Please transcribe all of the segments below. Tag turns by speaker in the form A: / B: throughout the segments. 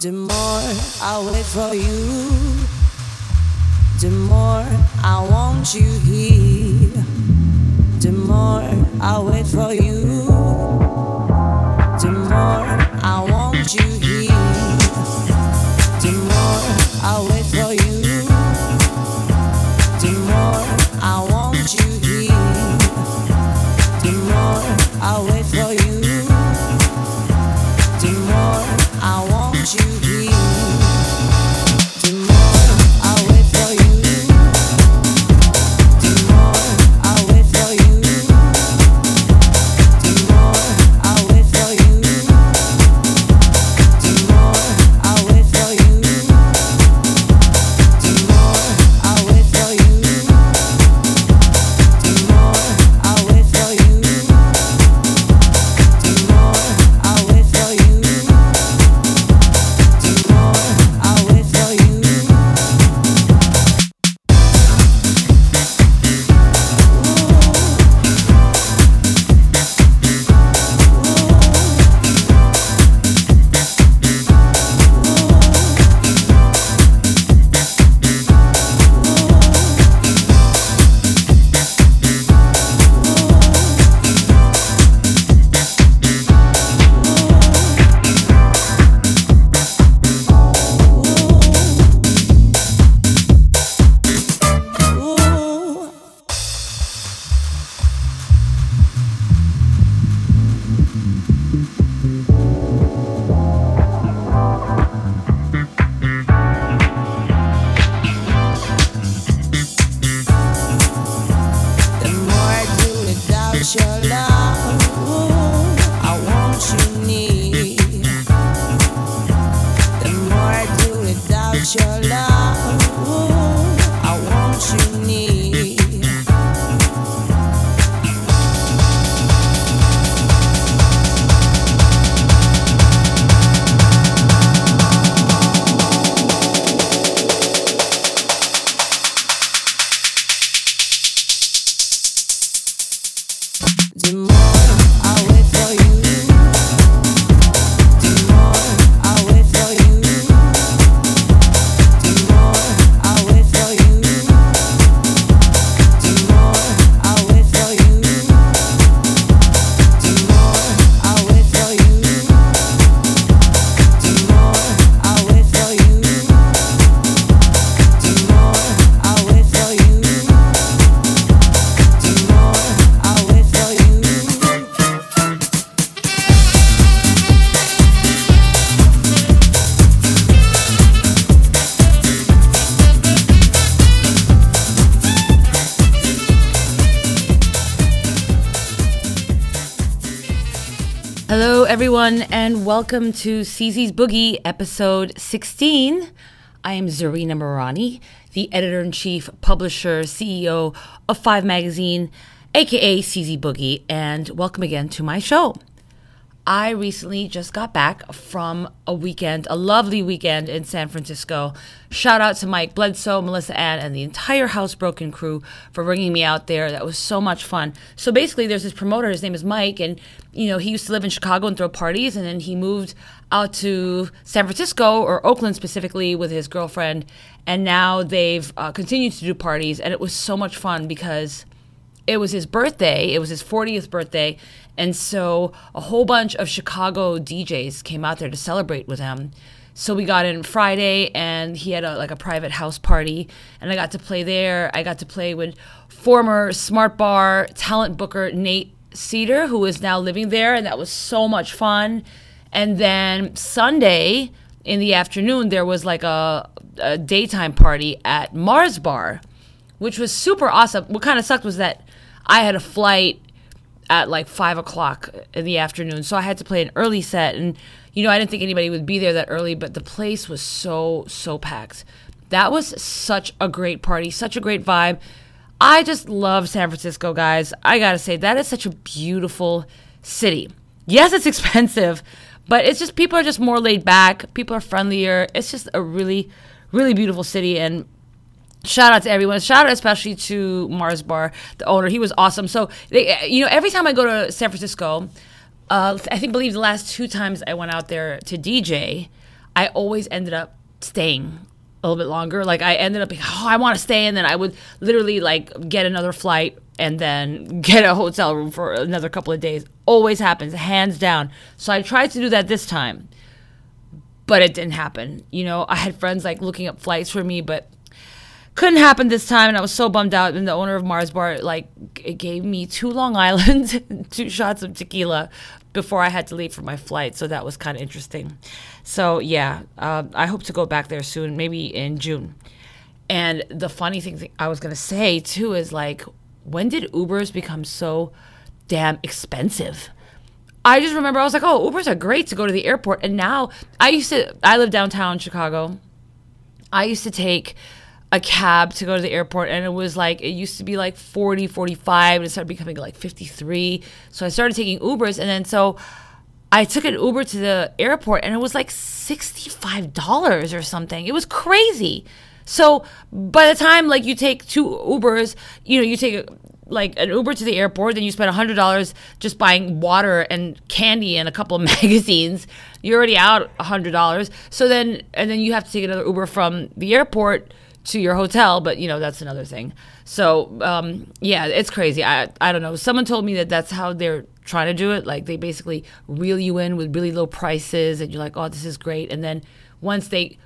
A: the more I wait for you, the more I want you here. The more I wait for you, the more I want you here. The more I wait your love,
B: everyone, and welcome to CZ's Boogie, episode 16. I am Czarina Mirani, the editor in chief, publisher, CEO of Five Magazine, aka CZ Boogie, and welcome again to my show. I recently just got back from a weekend, a lovely weekend in San Francisco. Shout out to Mike Bledsoe, Melissa Ann, and the entire Housebroken crew for bringing me out there. That was so much fun. So basically, there's this promoter. His name is Mike, and you know he used to live in Chicago and throw parties, and then he moved out to San Francisco or Oakland specifically with his girlfriend, and now they've uh, continued to do parties, and it was so much fun because it was his birthday. It was his 40th birthday. And so a whole bunch of Chicago DJs came out there to celebrate with him. So we got in Friday and he had a, like a private house party and I got to play there. I got to play with former Smart Bar talent booker Nate Cedar who is now living there and that was so much fun. And then Sunday in the afternoon there was like a, a daytime party at Mars Bar which was super awesome. What kind of sucked was that I had a flight at like five o'clock in the afternoon, so I had to play an early set. And you know, I didn't think anybody would be there that early, but the place was so so packed. That was such a great party, such a great vibe. I just love San Francisco, guys. I gotta say that is such a beautiful city. Yes, it's expensive, but it's just people are just more laid back. People are friendlier. It's just a really, really beautiful city, and shout out to everyone. Shout out especially to Mars Bar, the owner. He was awesome. So they, you know, every time I go to San Francisco, uh, I think believe the last two times I went out there to DJ, I always ended up staying a little bit longer. Like I ended up being, oh, I want to stay, and then I would literally like get another flight and then get a hotel room for another couple of days. Always happens, hands down. So I tried to do that this time, but it didn't happen. You know, I had friends like looking up flights for me, but couldn't happen this time and i was so bummed out. And the owner of mars bar like g- gave me two long island two shots of tequila before i had to leave for my flight. So that was kind of interesting. So yeah uh, i hope to go back there soon maybe in june. And the funny thing th- i was going to say too is like when did ubers become so damn expensive? I just remember i was like oh ubers are great to go to the airport. And now i used to i live downtown chicago. I used to take a cab to go to the airport and it was like it used to be like 40 45 and it started becoming like 53 so i started taking ubers and then so i took an uber to the airport and it was like $65 or something. It was crazy. So by the time like you take two ubers you know you take like an uber to the airport then you spend $100 just buying water and candy and a couple of magazines. You're already out $100 so then and then you have to take another uber from the airport to your hotel, but you know that's another thing. So um, yeah, it's crazy. I I don't know. Someone told me that that's how they're trying to do it. Like they basically reel you in with really low prices, and you're like, oh, this is great. And then once they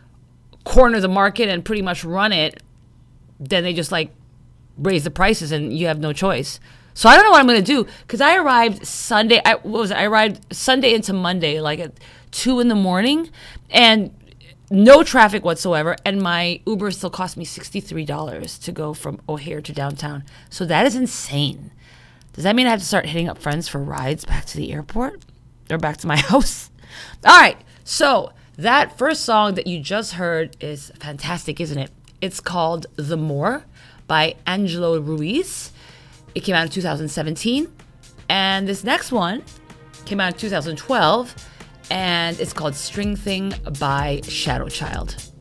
B: corner the market and pretty much run it, then they just like raise the prices, and you have no choice. So I don't know what I'm gonna do because I arrived Sunday. I was it? I arrived Sunday into Monday, like at two in the morning, and no traffic whatsoever, and my Uber still cost me $63 to go from O'Hare to downtown. So that is insane. Does that mean I have to start hitting up friends for rides back to the airport or back to my house? All right, so that first song that you just heard is fantastic, isn't it? It's called The More by Angelo Ruiz. It came out in 2017. And this next one came out in 2012 and it's called String Thing by Shadow Child.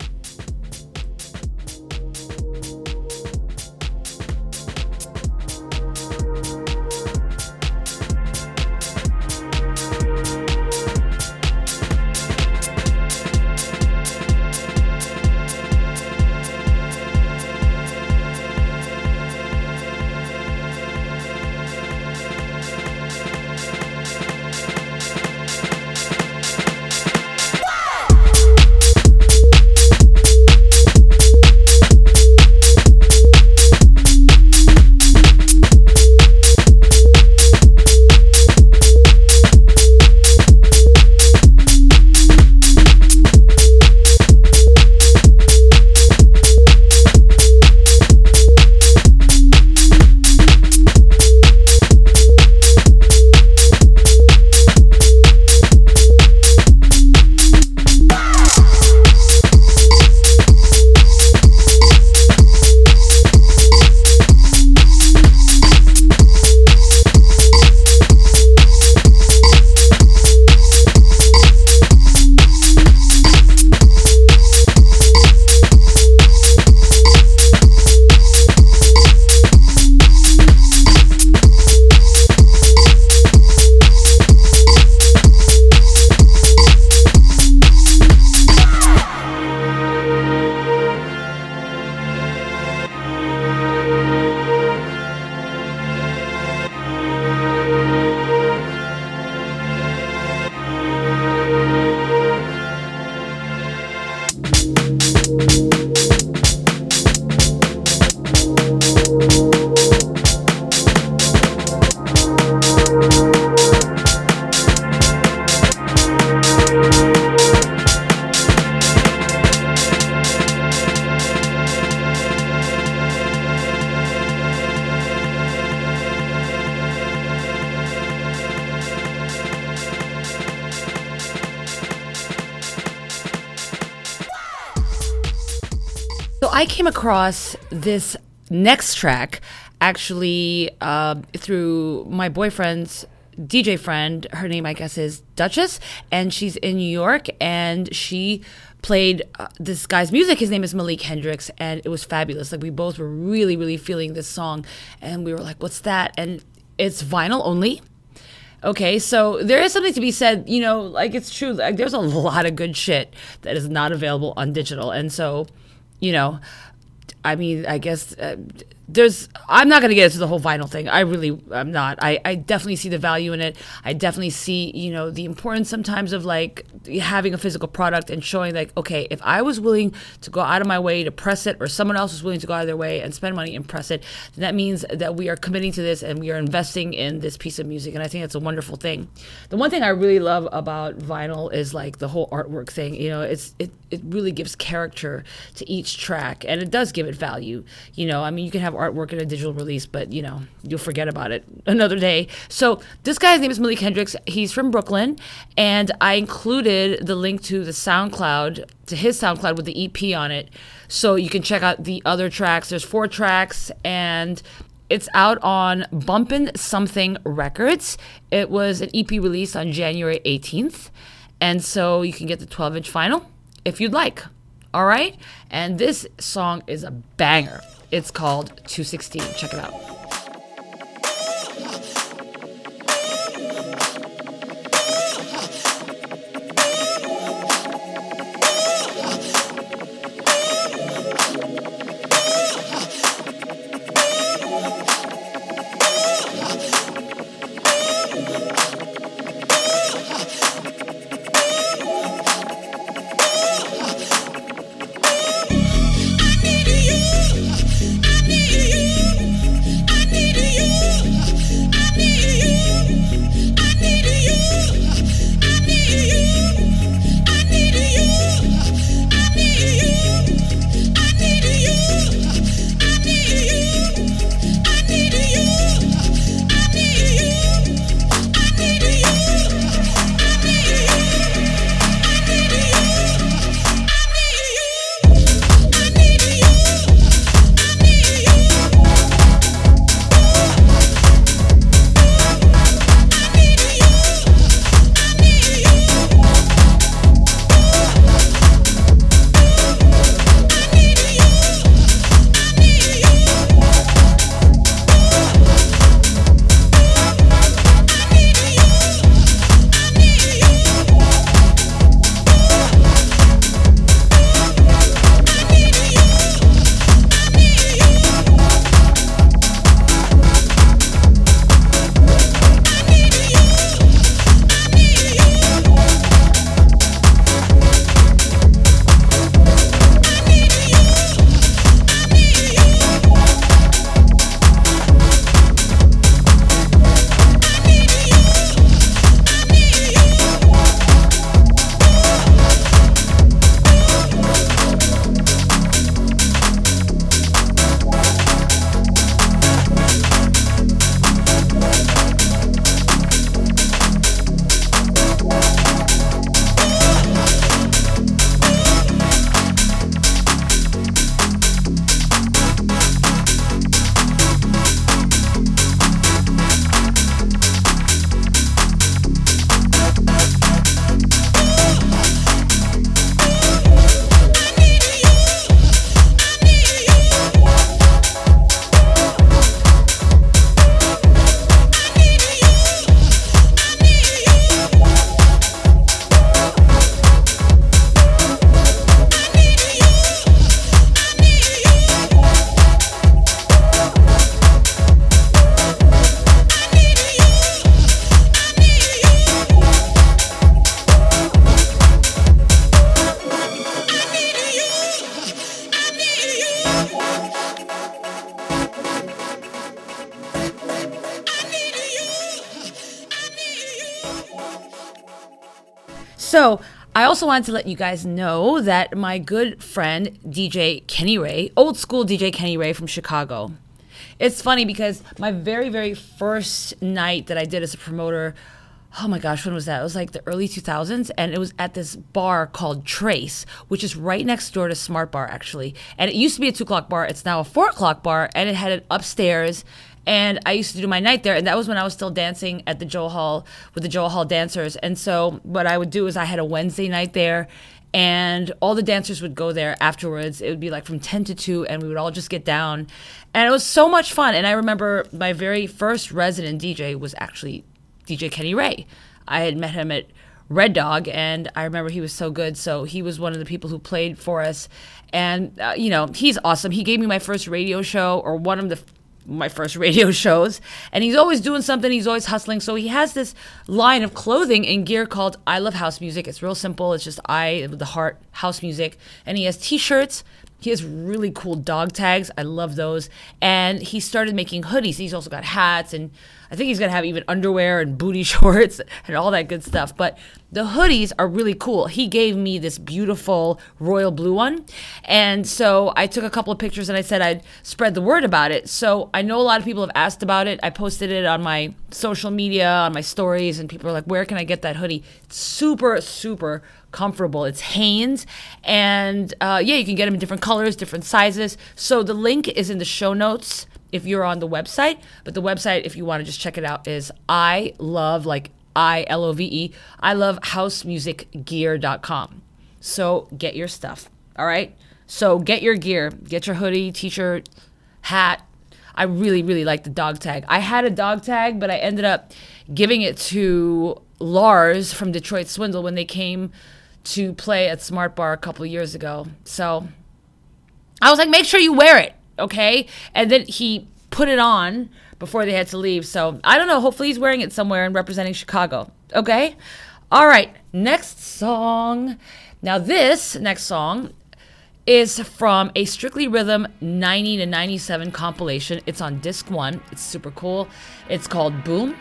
B: Next track actually uh, through my boyfriend's DJ friend. Her name, I guess, is Duchess, and she's in New York. And she played uh, this guy's music. His name is Malik Hendricks, and it was fabulous. Like we both were really, really feeling this song, and we were like, "What's that?" And it's vinyl only. Okay, so there is something to be said, you know, like it's true, like there's a lot of good shit that is not available on digital. And so, you know, I mean, I guess uh, there's i'm not going to get into the whole vinyl thing. I really i'm not. I, I definitely see the value in it. I definitely see you know the importance sometimes of like having a physical product and showing like okay if i was willing to go out of my way to press it or someone else was willing to go out of their way and spend money and press it then that means that we are committing to this and we are investing in this piece of music and i think that's a wonderful thing. The one thing i really love about vinyl is like the whole artwork thing. You know it's it, it really gives character to each track and it does give it value. You know i mean you can have artwork in a digital release, but you know, you'll forget about it another day. So this guy's name is Malik Hendrix. He's from Brooklyn, and I included the link to the SoundCloud to his SoundCloud with the EP on it, so you can check out the other tracks. There's four tracks, and it's out on Bumpin' Something Records. It was an EP release on January 18th, and so you can get the 12 inch vinyl if you'd like. All right, and this song is a banger. It's called 216. Check it out. Wanted to let you guys know that my good friend DJ Kenny Ray, old school DJ Kenny Ray from Chicago. It's funny because my very, very first night that I did as a promoter, oh my gosh, when was that? It was like the early 2000s, and it was at this bar called Trace, which is right next door to Smart Bar, actually. And it used to be a two o'clock bar, it's now a four o'clock bar, and it had it upstairs and I used to do my night there, and that was when I was still dancing at the Joe Hall with the Joe Hall dancers. And so what I would do is I had a Wednesday night there, and all the dancers would go there afterwards. It would be like from 10 to 2, and we would all just get down. And it was so much fun. And I remember my very first resident DJ was actually DJ Kenny Ray. I had met him at Red Dog, and I remember he was so good. So he was one of the people who played for us, and uh, you know he's awesome. He gave me my first radio show, or one of the my first radio shows. And he's always doing something he's always hustling. So he has this line of clothing and gear called i love house music. It's real simple. It's just i with the heart house music. And he has t-shirts he has really cool dog tags i love those and he started making hoodies he's also got hats and I think he's gonna have even underwear and booty shorts and all that good stuff. But the hoodies are really cool. He gave me this beautiful royal blue one. And so I took a couple of pictures and I said I'd spread the word about it. So I know a lot of people have asked about it. I posted it on my social media, on my stories, and people are like, where can I get that hoodie? It's super, super comfortable. It's Hanes, and uh, yeah, you can get them in different colors, different sizes. So the link is in the show notes if you're on the website. But the website, if you want to just check it out, is I love like I L O V E. I love housemusicgear.com. So get your stuff. All right. So get your gear. Get your hoodie, t-shirt, hat. I really, really like the dog tag. I had a dog tag, but I ended up giving it to Lars from Detroit Swindle when they came to play at Smart Bar a couple years ago. So I was like, make sure you wear it okay? And then he put it on before they had to leave. So I don't know. Hopefully he's wearing it somewhere and representing Chicago. Okay? All right. Next song. Now, this next song is from a Strictly Rhythm 90 to 97 compilation. It's on disc one. It's super cool. It's called Boom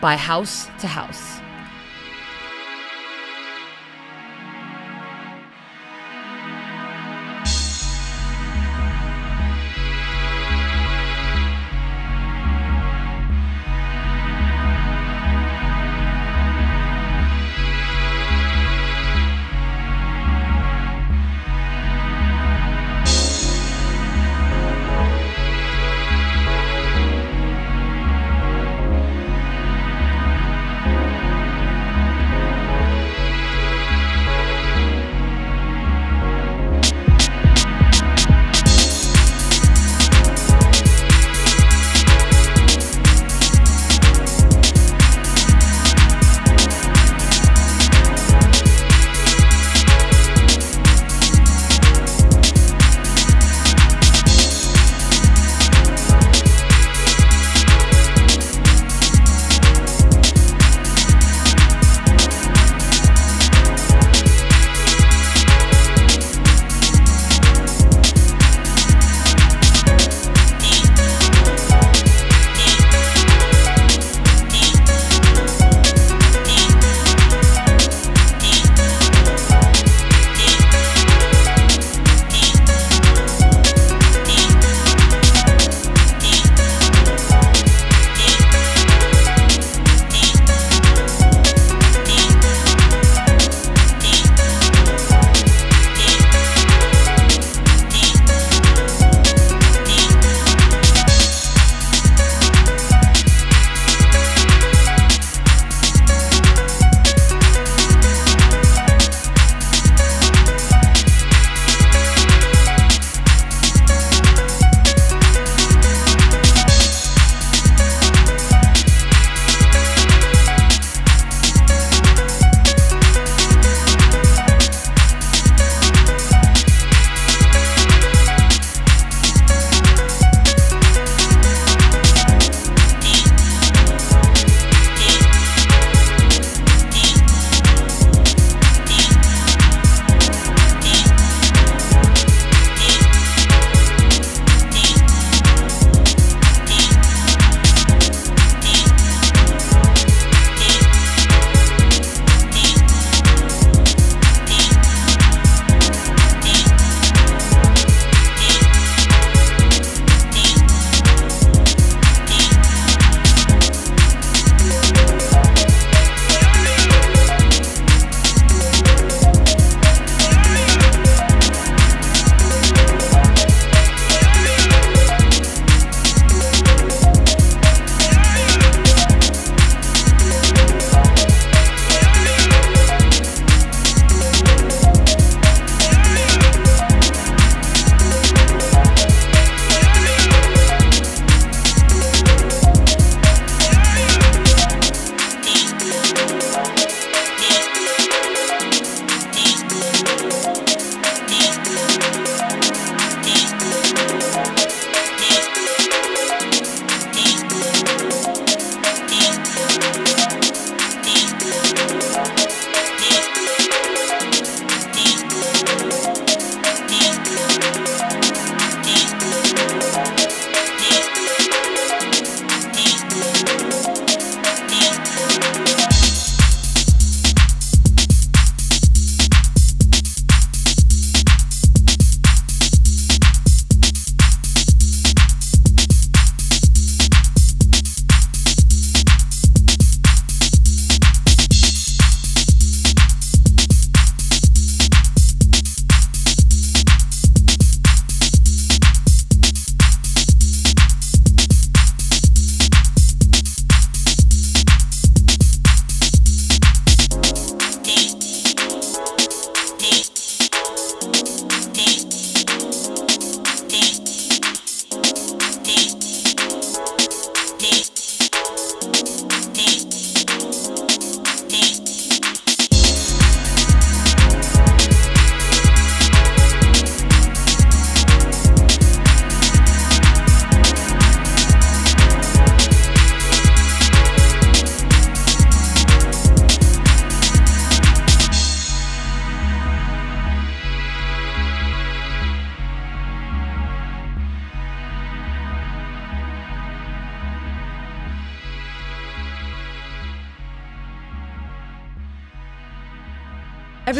B: by House to House.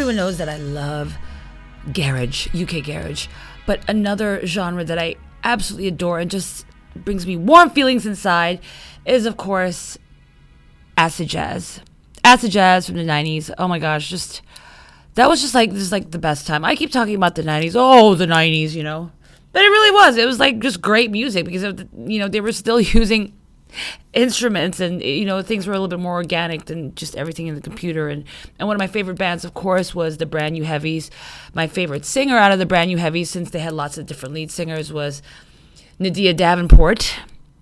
B: Everyone knows that I love garage, UK garage, but another genre that I absolutely adore and just brings me warm feelings inside is, of course, acid jazz. Acid jazz from the 90s. Oh my gosh, just that was just like just like the best time. I keep talking about the 90s. Oh, the 90s, you know. But it really was. It was like just great music because of you know, they were still using instruments and you know things were a little bit more organic than just everything in the computer. And and one of my favorite bands of course was the brand new heavies. My favorite singer out of the brand new heavies since they had lots of different lead singers was Nadia Davenport.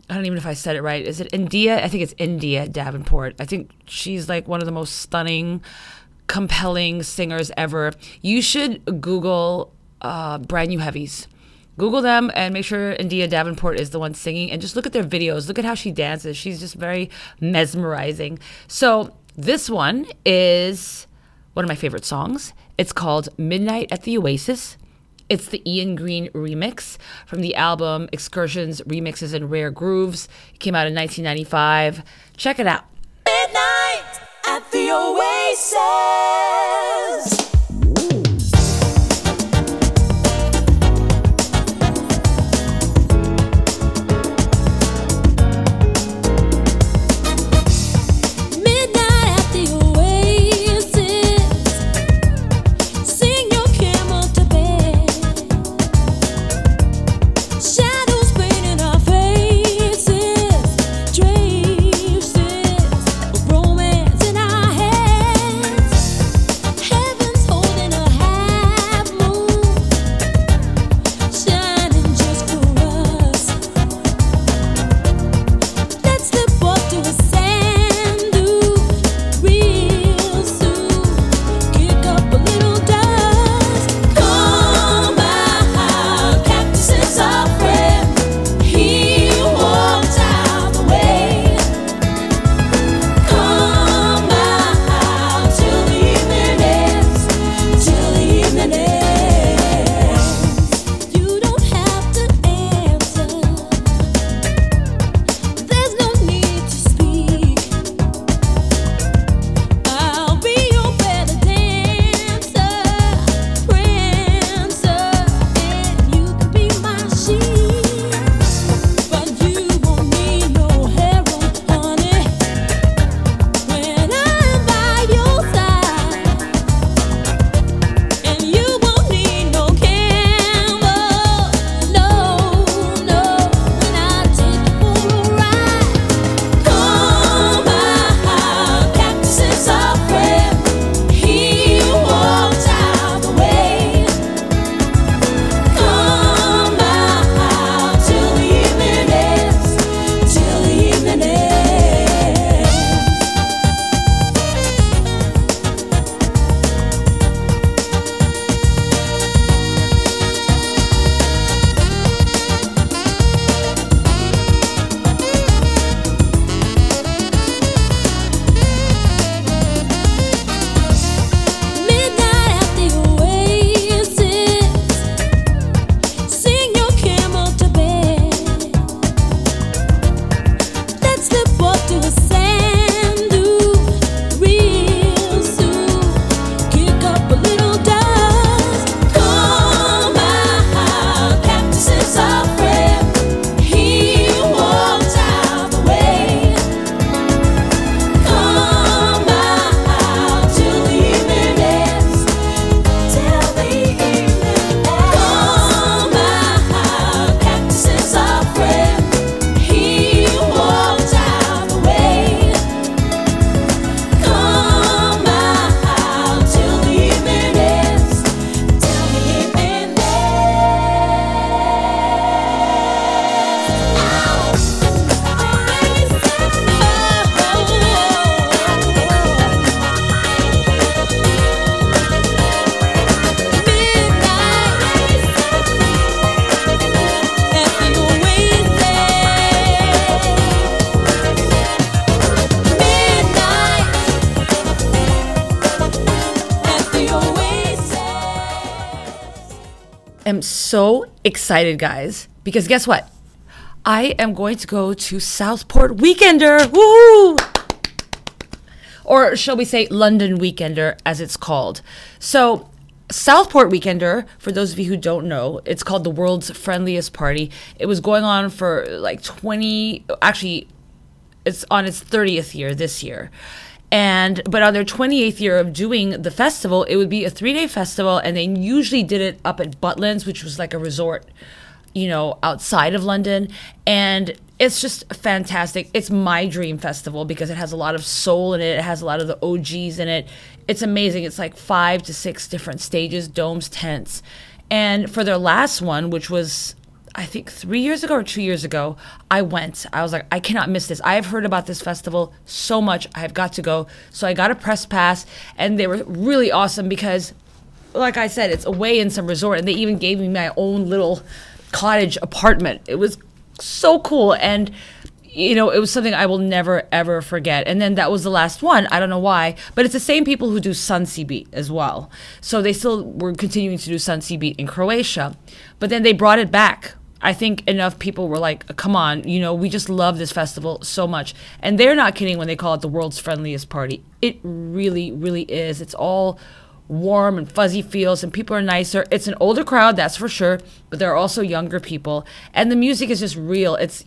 B: I don't even know if I said it right. Is it India? I think it's India Davenport. I think she's like one of the most stunning compelling singers ever. You should google uh, brand new heavies Google them and make sure India Davenport is the one singing and just look at their videos. Look at how she dances. She's just very mesmerizing. So, this one is one of my favorite songs. It's called Midnight at the Oasis. It's the Ian Green remix from the album Excursions, Remixes, and Rare Grooves. It came out in 1995. Check it out.
C: Midnight at the Oasis.
B: Am so excited, guys, because guess what? I am going to go to Southport Weekender. Or shall we say London Weekender as it's called. So Southport Weekender, for those of you who don't know, it's called the world's friendliest party. It was going on for like 20, actually, it's on its 30th year this year. And but on their 28th year of doing the festival, it would be a three day festival, and they usually did it up at Butlins, which was like a resort, you know, outside of London. And it's just fantastic. It's my dream festival because it has a lot of soul in it. It has a lot of the OGs in it. It's amazing. It's like five to six different stages, domes, tents. And for their last one, which was I think three years ago or two years ago, I went. I was like, I cannot miss this. I have heard about this festival so much. I've got to go. So I got a press pass, and they were really awesome because, like I said, it's away in some resort, and they even gave me my own little cottage apartment. It was so cool. And you know, it was something I will never ever forget. And then that was the last one. I don't know why, but it's the same people who do Suncebeat as well. So they still were continuing to do Suncebeat in Croatia, but then they brought it back. I think enough people were like, "Come on, you know, we just love this festival so much." And they're not kidding when they call it the world's friendliest party. It really, really is. It's all warm and fuzzy feels and people are nicer. It's an older crowd, that's for sure, but there are also younger people and the music is just real. It's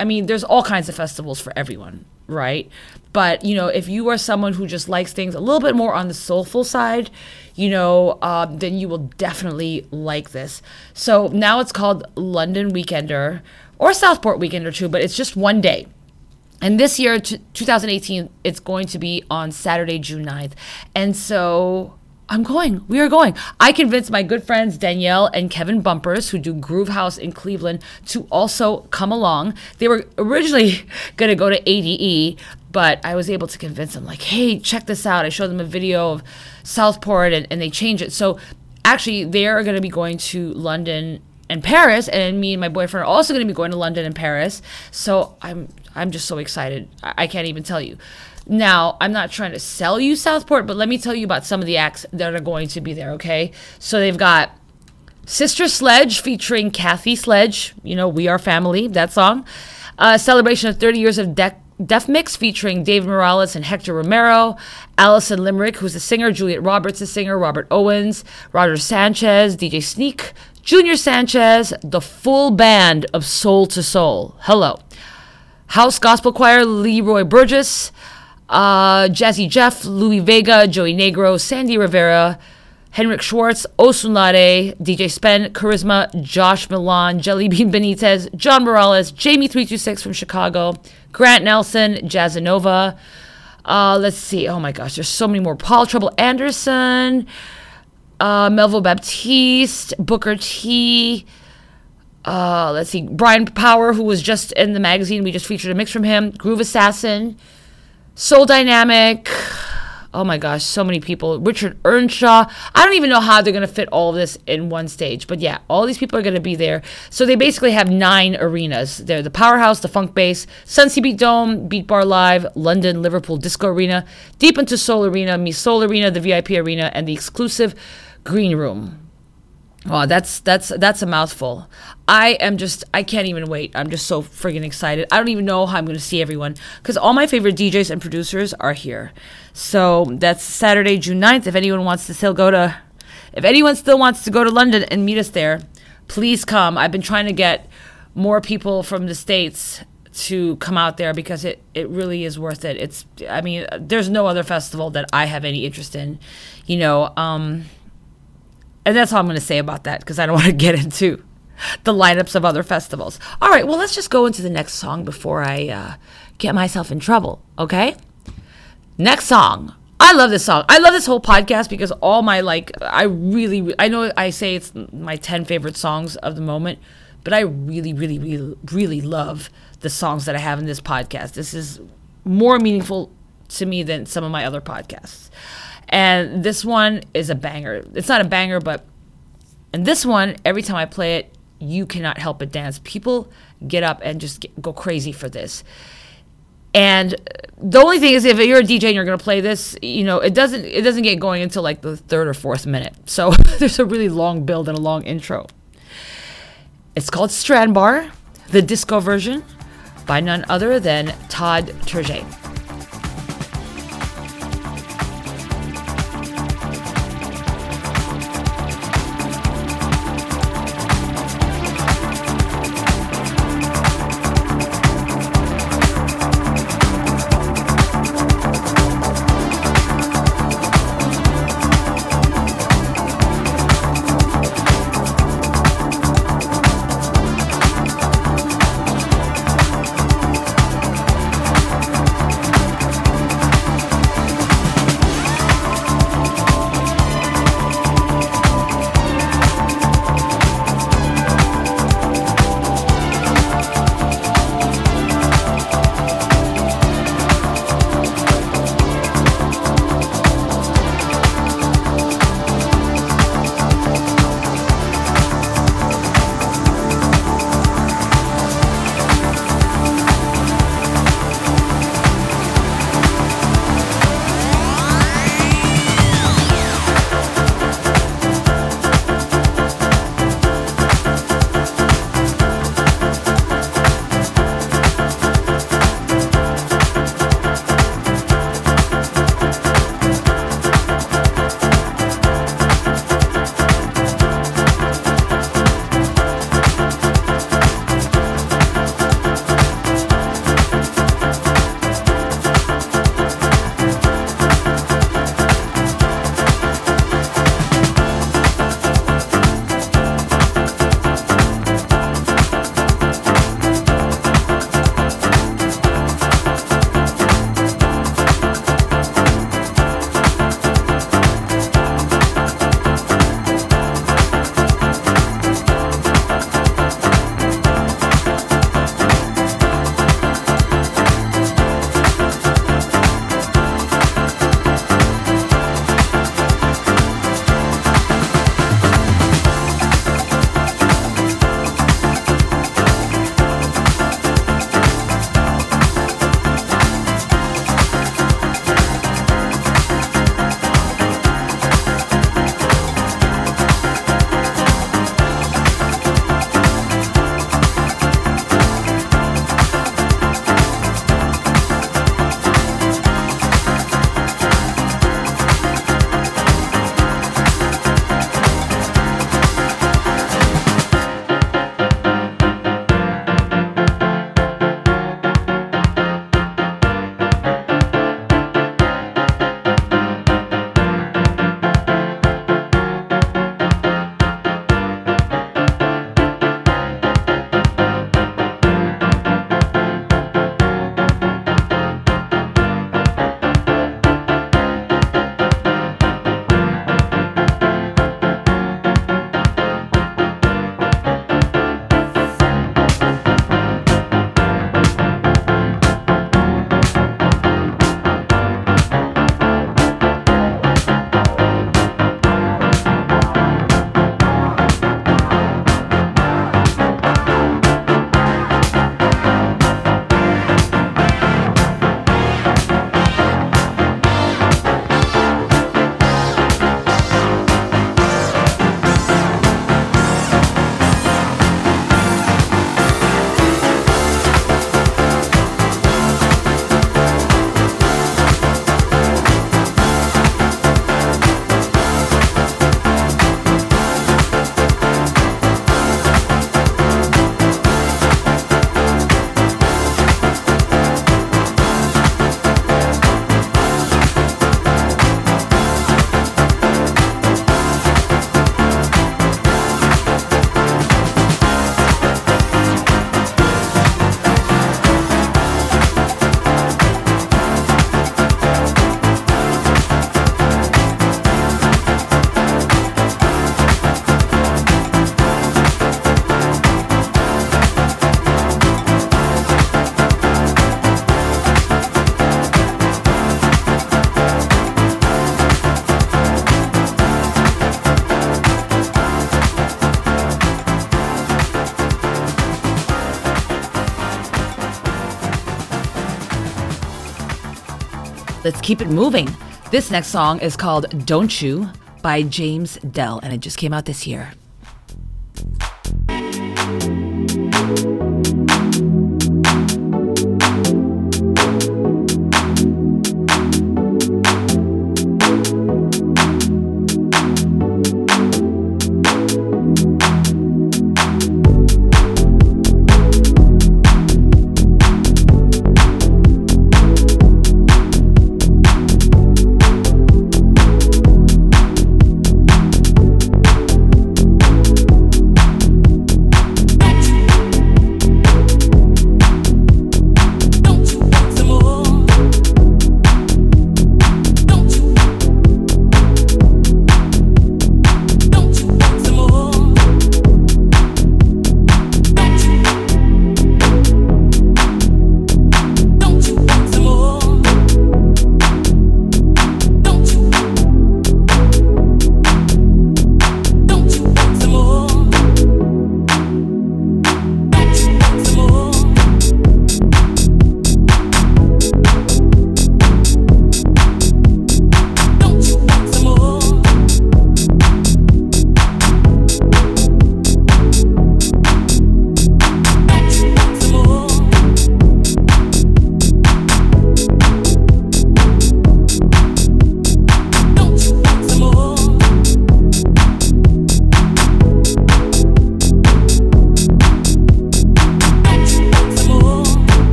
B: I mean, there's all kinds of festivals for everyone, right? But you know, if you are someone who just likes things a little bit more on the soulful side, you know, uh, then you will definitely like this. So now it's called London Weekender or Southport Weekender too, but it's just one day. And this year, t- 2018, it's going to be on Saturday, June 9th. And so I'm going. We are going. I convinced my good friends Danielle and Kevin Bumpers, who do Groove House in Cleveland, to also come along. They were originally going to go to ADE, but I was able to convince them, like, hey, check this out. I showed them a video of Southport and, and they changed it. So actually, they're going to be going to London and Paris, and me and my boyfriend are also going to be going to London and Paris. So I'm I'm just so excited. I, I can't even tell you. Now, I'm not trying to sell you Southport, but let me tell you about some of the acts that are going to be there, okay? So they've got Sister Sledge featuring Kathy Sledge, you know, We Are Family, that song. Uh, celebration of 30 years of De- Def Mix featuring David Morales and Hector Romero. Alison Limerick, who's the singer. Juliet Roberts, the singer. Robert Owens. Roger Sanchez. DJ Sneak. Junior Sanchez. The full band of Soul II Soul. Hello. House Gospel Choir. Leroy Burgess uh, Jazzy Jeff, Louie Vega, Joey Negro, Sandy Rivera, Henrik Schwarz, Osunlade, DJ Spen, Charisma, Josh Milan, Jellybean Benitez, John Morales, Jamie326 from Chicago, Grant Nelson, Jazzanova. Uh, let's see. Oh my gosh, there's so many more. Paul Trouble Anderson, uh, Melville Baptiste, Booker T. Uh, let's see. Brian Power, who was just in the magazine. We just featured a mix from him. Groove Assassin. Soul Dynamic. Oh my gosh, so many people. Richard Earnshaw. I don't even know how they're going to fit all of this in one stage. But yeah, all these people are going to be there. So they basically have nine arenas. They're the Powerhouse, the Funk Base, Suncebeat Dome, Beat Bar Live, London, Liverpool Disco Arena, Deep into Soul Arena, Mi-Soul Arena, the VIP Arena, and the exclusive Green Room. Oh, that's that's that's a mouthful. I am just I can't even wait. I'm just so friggin' excited. I don't even know how I'm going to see everyone because all my favorite DJs and producers are here. So that's Saturday, June 9th. If anyone wants to still go to, if anyone still wants to go to London and meet us there, please come. I've been trying to get more people from the states to come out there because it, it really is worth it. It's I mean, there's no other festival that I have any interest in, you know. Um, and that's all I'm going to say about that because I don't want to get into the lineups of other festivals. All right, well, let's just go into the next song before I uh, get myself in trouble, okay? Next song. I love this song. I love this whole podcast because all my, like, I really, I know I say it's my 10 favorite songs of the moment, but I really, really, really, really love the songs that I have in this podcast. This is more meaningful to me than some of my other podcasts. And this one is a banger. It's not a banger, but and this one, every time I play it, you cannot help but dance. People get up and just get, go crazy for this. And the only thing is, if you're a DJ and you're to play this, you know it doesn't it doesn't get going until like the third or fourth minute. So there's a really long build and a long intro. It's called Strandbar, the disco version, by none other than Todd Terje. Keep it moving. This next song is called Don't You by James Dell, and it just came out this year.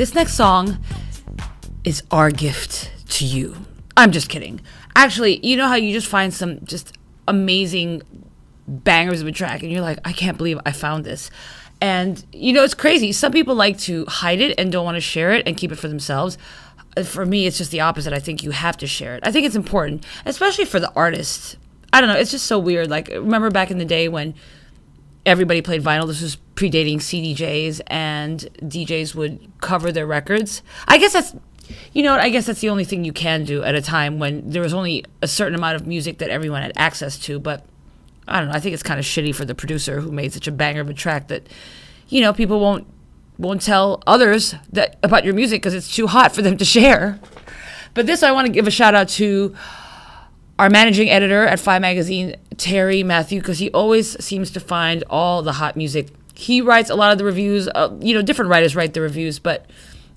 B: This next song is our gift to you. I'm just kidding. Actually, you know how you just find some just amazing bangers of a track and you're like, I can't believe I found this. And you know, it's crazy. Some people like to hide it and don't want to share it and keep it for themselves. Uh, For me, it's just the opposite. I think you have to share it. I think it's important, especially for the artist. I don't know. It's just so weird. Like, remember back in the day when everybody played vinyl? This was predating CDJs, and DJs would cover their records. I guess that's, you know? I guess that's the only thing you can do at a time when there was only a certain amount of music that everyone had access to. But I don't know. I think it's kind of shitty for the producer who made such a banger of a track that, you know, people won't won't tell others that about your music because it's too hot for them to share. But this, I want to give a shout out to our managing editor at Five Magazine, Terry Matthew, because he always seems to find all the hot music. He writes a lot of the reviews. Uh, you know, different writers write the reviews, but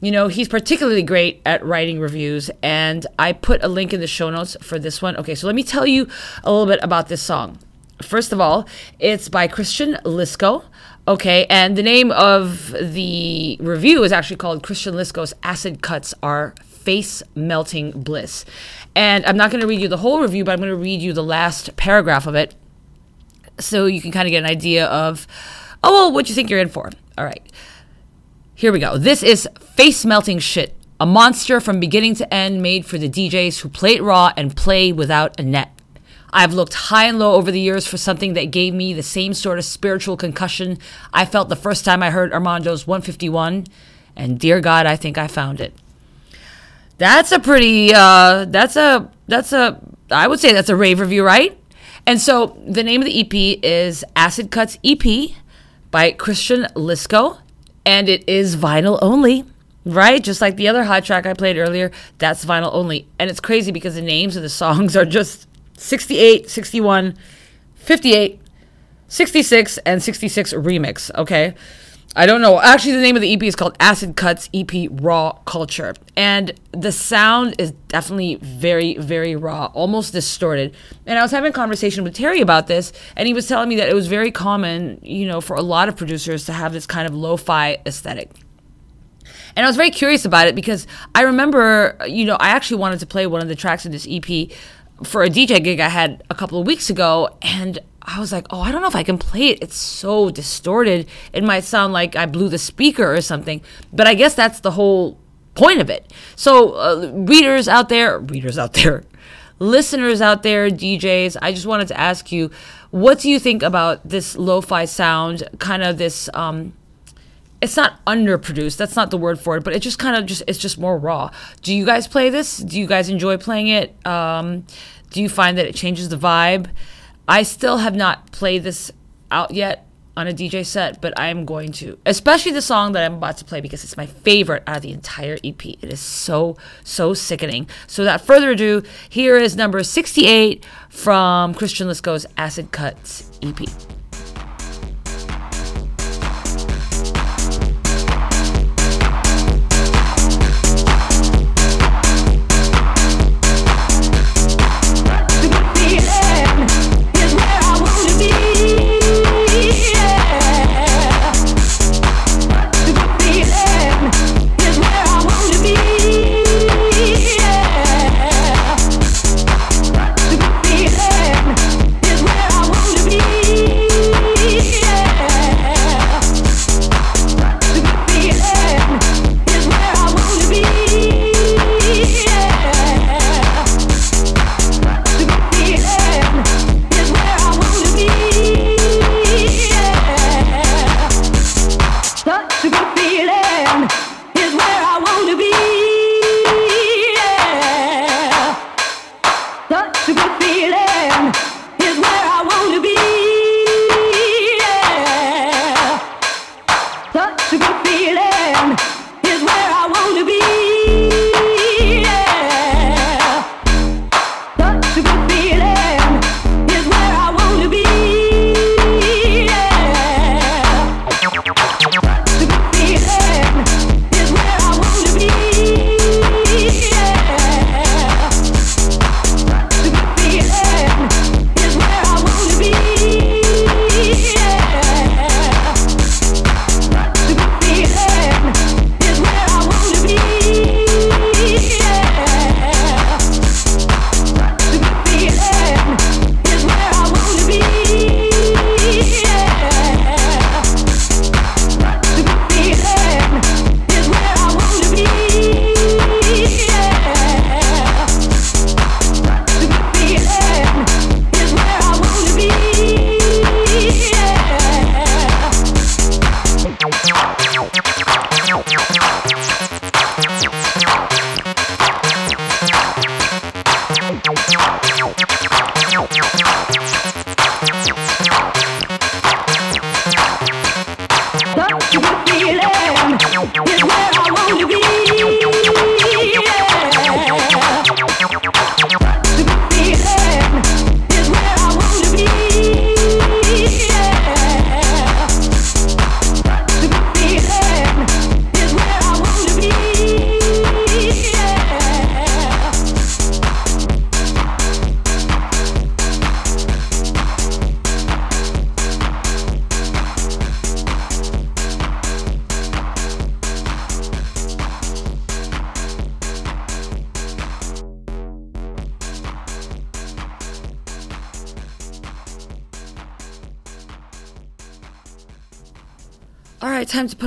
B: you know, he's particularly great at writing reviews. And I put a link in the show notes for this one. Okay, so let me tell you a little bit about this song. First of all, it's by Christian Lisco. Okay, and the name of the review is actually called Christian Lisco's Acid Cuts Are Face Melting Bliss. And I'm not going to read you the whole review, but I'm going to read you the last paragraph of it so you can kind of get an idea of, oh, well, what you think you're in for. All right. Here we go. This is face melting shit. A monster from beginning to end made for the DJs who play it raw and play without a net. I've looked high and low over the years for something that gave me the same sort of spiritual concussion I felt the first time I heard Armando's 151, and dear God, I think I found it. That's a pretty uh that's a that's a I would say that's a rave review, right? And so the name of the EP is Acid Cuts EP by Christian Lisco, and it is vinyl only, right? Just like the other hot track I played earlier, that's vinyl only. And it's crazy because the names of the songs are just 68, 61, 58, 66, and 66 remix, okay? I don't know. Actually, the name of the EP is called Acid Cuts EP Raw Culture. And the sound is definitely very, very raw, almost distorted. And I was having a conversation with Terry about this, and he was telling me that it was very common, you know, for a lot of producers to have this kind of lo fi aesthetic. And I was very curious about it because I remember, you know, I actually wanted to play one of the tracks of this EP for a DJ gig I had a couple of weeks ago, and I was like, oh, I don't know if I can play it. It's so distorted. It might sound like I blew the speaker or something. But I guess that's the whole point of it. So, uh, readers out there, readers out there, listeners out there, DJs, I just wanted to ask you, what do you think about this lo fi sound? Kind of this, um, it's not underproduced that's not the word for it but it just kind of just it's just more raw do you guys play this do you guys enjoy playing it um, do you find that it changes the vibe i still have not played this out yet on a dj set but i'm going to especially the song that i'm about to play because it's my favorite out of the entire ep it is so so sickening. So without further ado here is number 68 from christian lisco's acid cuts ep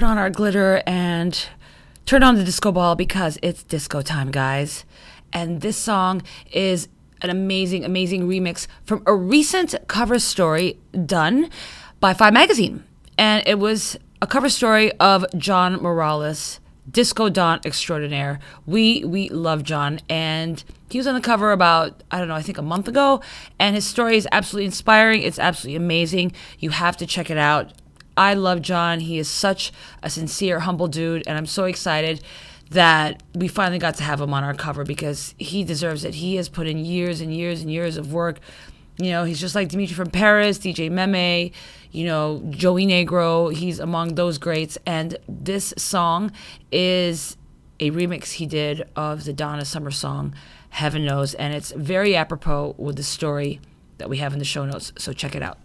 C: on our glitter and turn on the disco ball because it's disco time, guys. And this song is an amazing, amazing remix from a recent cover story done by Five Magazine. And it was a cover story of John Morales, disco don extraordinaire. We we love John and he was on the cover about I don't know, I think a month ago and his story is absolutely inspiring. It's absolutely amazing. You have to check it out. I love John. He is such a sincere, humble dude, and I'm so excited that we finally got to have him on our cover because he deserves it. He has put in years and years and years of work. You know, he's just like Dimitri from Paris, DJ Meme, you know, Joey Negro. He's among those greats. And this song is a remix he did of the Donna Summer song, Heaven Knows. And it's very apropos with the story that we have in the show notes. So check it out.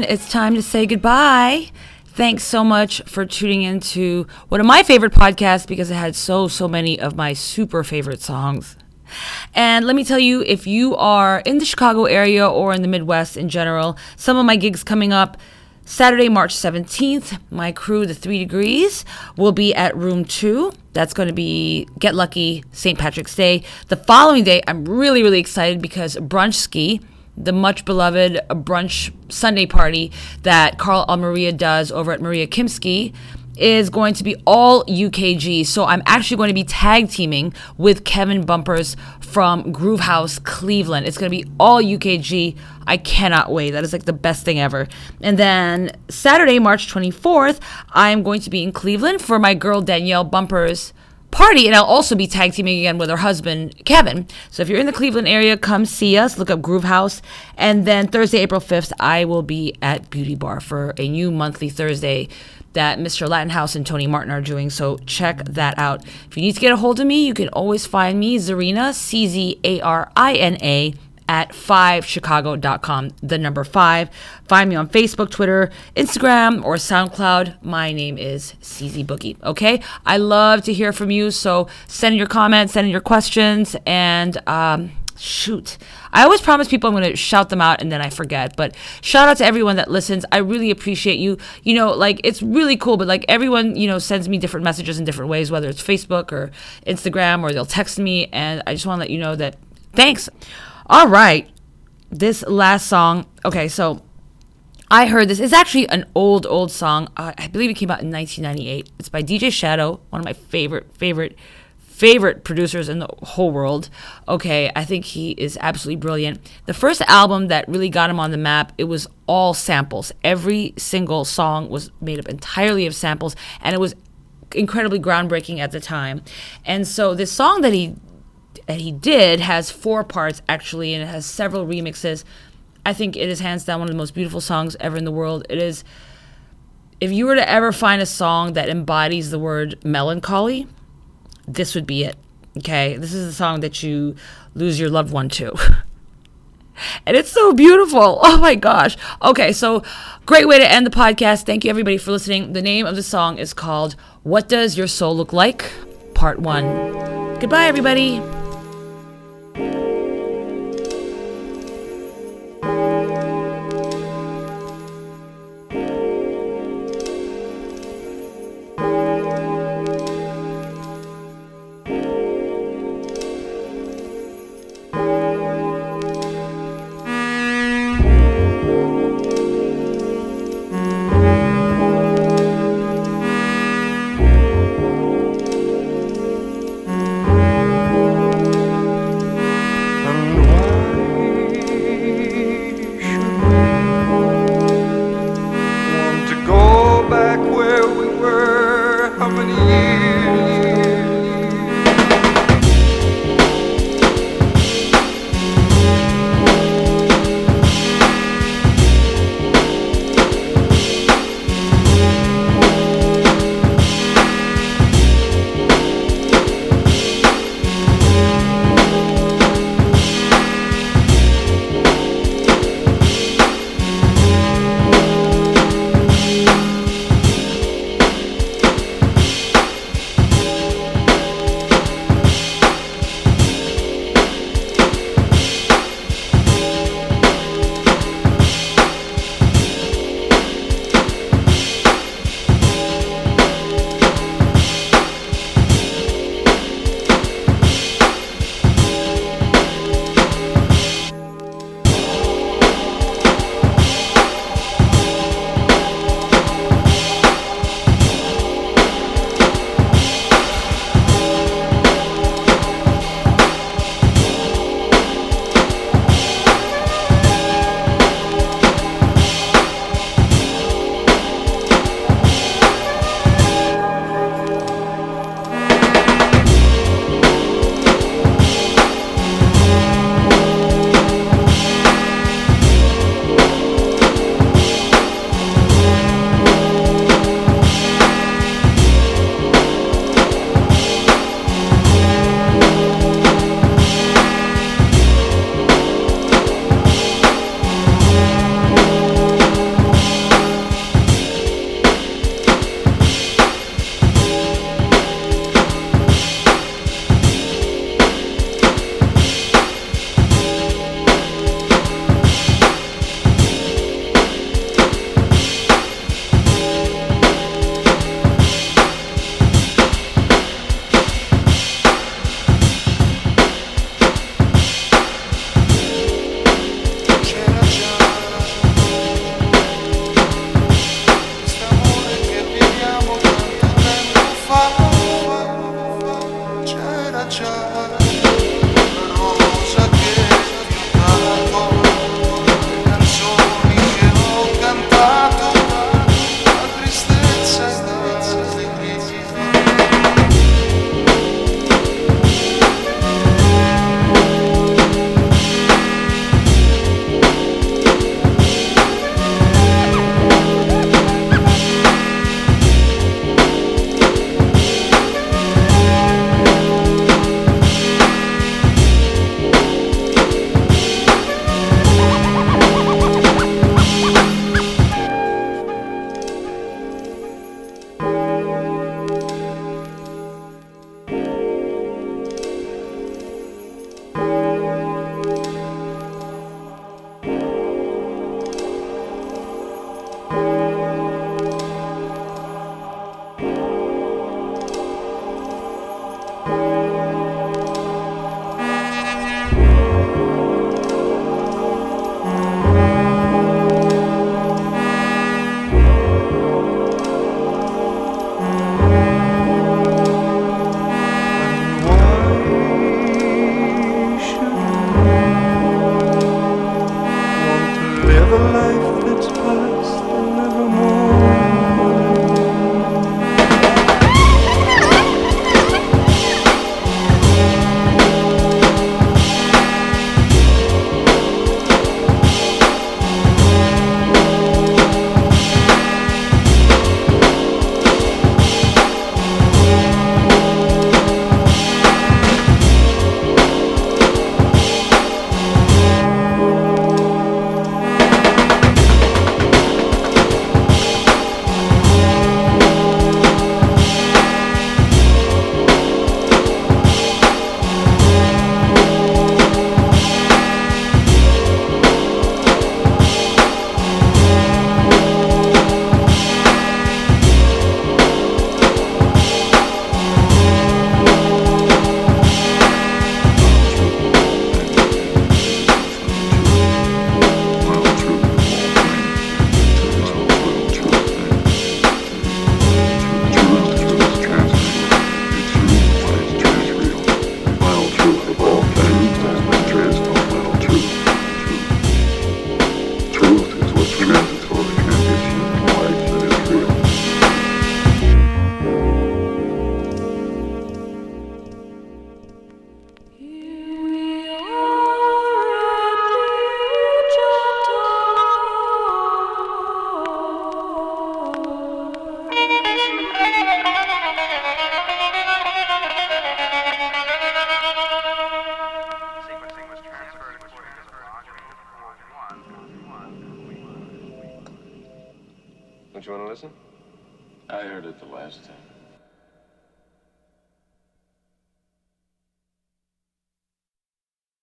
B: Everyone, it's time to say goodbye. Thanks so much for tuning in to one of my favorite podcasts because it had so, so many of my super favorite songs. And let me tell you, if you are in the Chicago area or in the Midwest in general, some of my gigs coming up. Saturday, March 17th, my crew, the Three Degrees, will be at Room 2. That's going to be Get Lucky St. Patrick's Day. The following day, I'm really, really excited because Brunch Ski, the much beloved brunch Sunday party that Carl Almaria does over at Maria Kimski is going to be all UKG. So I'm actually going to be tag teaming with Kevin Bumpers from Groove House Cleveland. It's going to be all UKG. I cannot wait. That is like the best thing ever. And then Saturday, March 24th, I'm going to be in Cleveland for my girl Danielle Bumpers party and I'll also be tag teaming again with her husband Kevin. So if you're in the Cleveland area, come see us. Look up Groove House. And then Thursday, April 5th, I will be at Beauty Bar for a new monthly Thursday that Mr. Latin House and Tony Martin are doing. So check that out. If you need to get a hold of me, you can always find me, Czarina, C Z A R I N A, at 5chicago.com, the number 5. Find me on Facebook, Twitter, Instagram, or SoundCloud. My name is CZ Boogie, okay? I love to hear from you, so send your comments, send your questions, and um, shoot. I always promise people I'm going to shout them out and then I forget. But shout out to everyone that listens. I really appreciate you. You know, like it's really cool, but like everyone, you know, sends me different messages in different ways, whether it's Facebook or Instagram or they'll text me. And I just want to let you know that thanks. All right. This last song. Okay, so I heard this. It's actually an old, old song. Uh, I believe it came out in 1998. It's by DJ Shadow, one of my favorite, favorite, favorite producers in the whole world. Okay, I think he is absolutely brilliant. The first album that really got him on the map, it was all samples. Every single song was made up entirely of samples, and it was incredibly groundbreaking at the time. And so this song that he that he did has four parts actually, and it has several remixes. I think it is hands down one of the most beautiful songs ever in the world. It is. If you were to ever find a song that embodies the word melancholy, this would be it. Okay, this is a song that you lose your loved one to. and it's so beautiful. Oh my gosh. Okay, so great way to end the podcast. Thank you everybody for listening. The name of the song is called What Does Your Soul Look Like? Part 1. Goodbye everybody.
D: Thank you.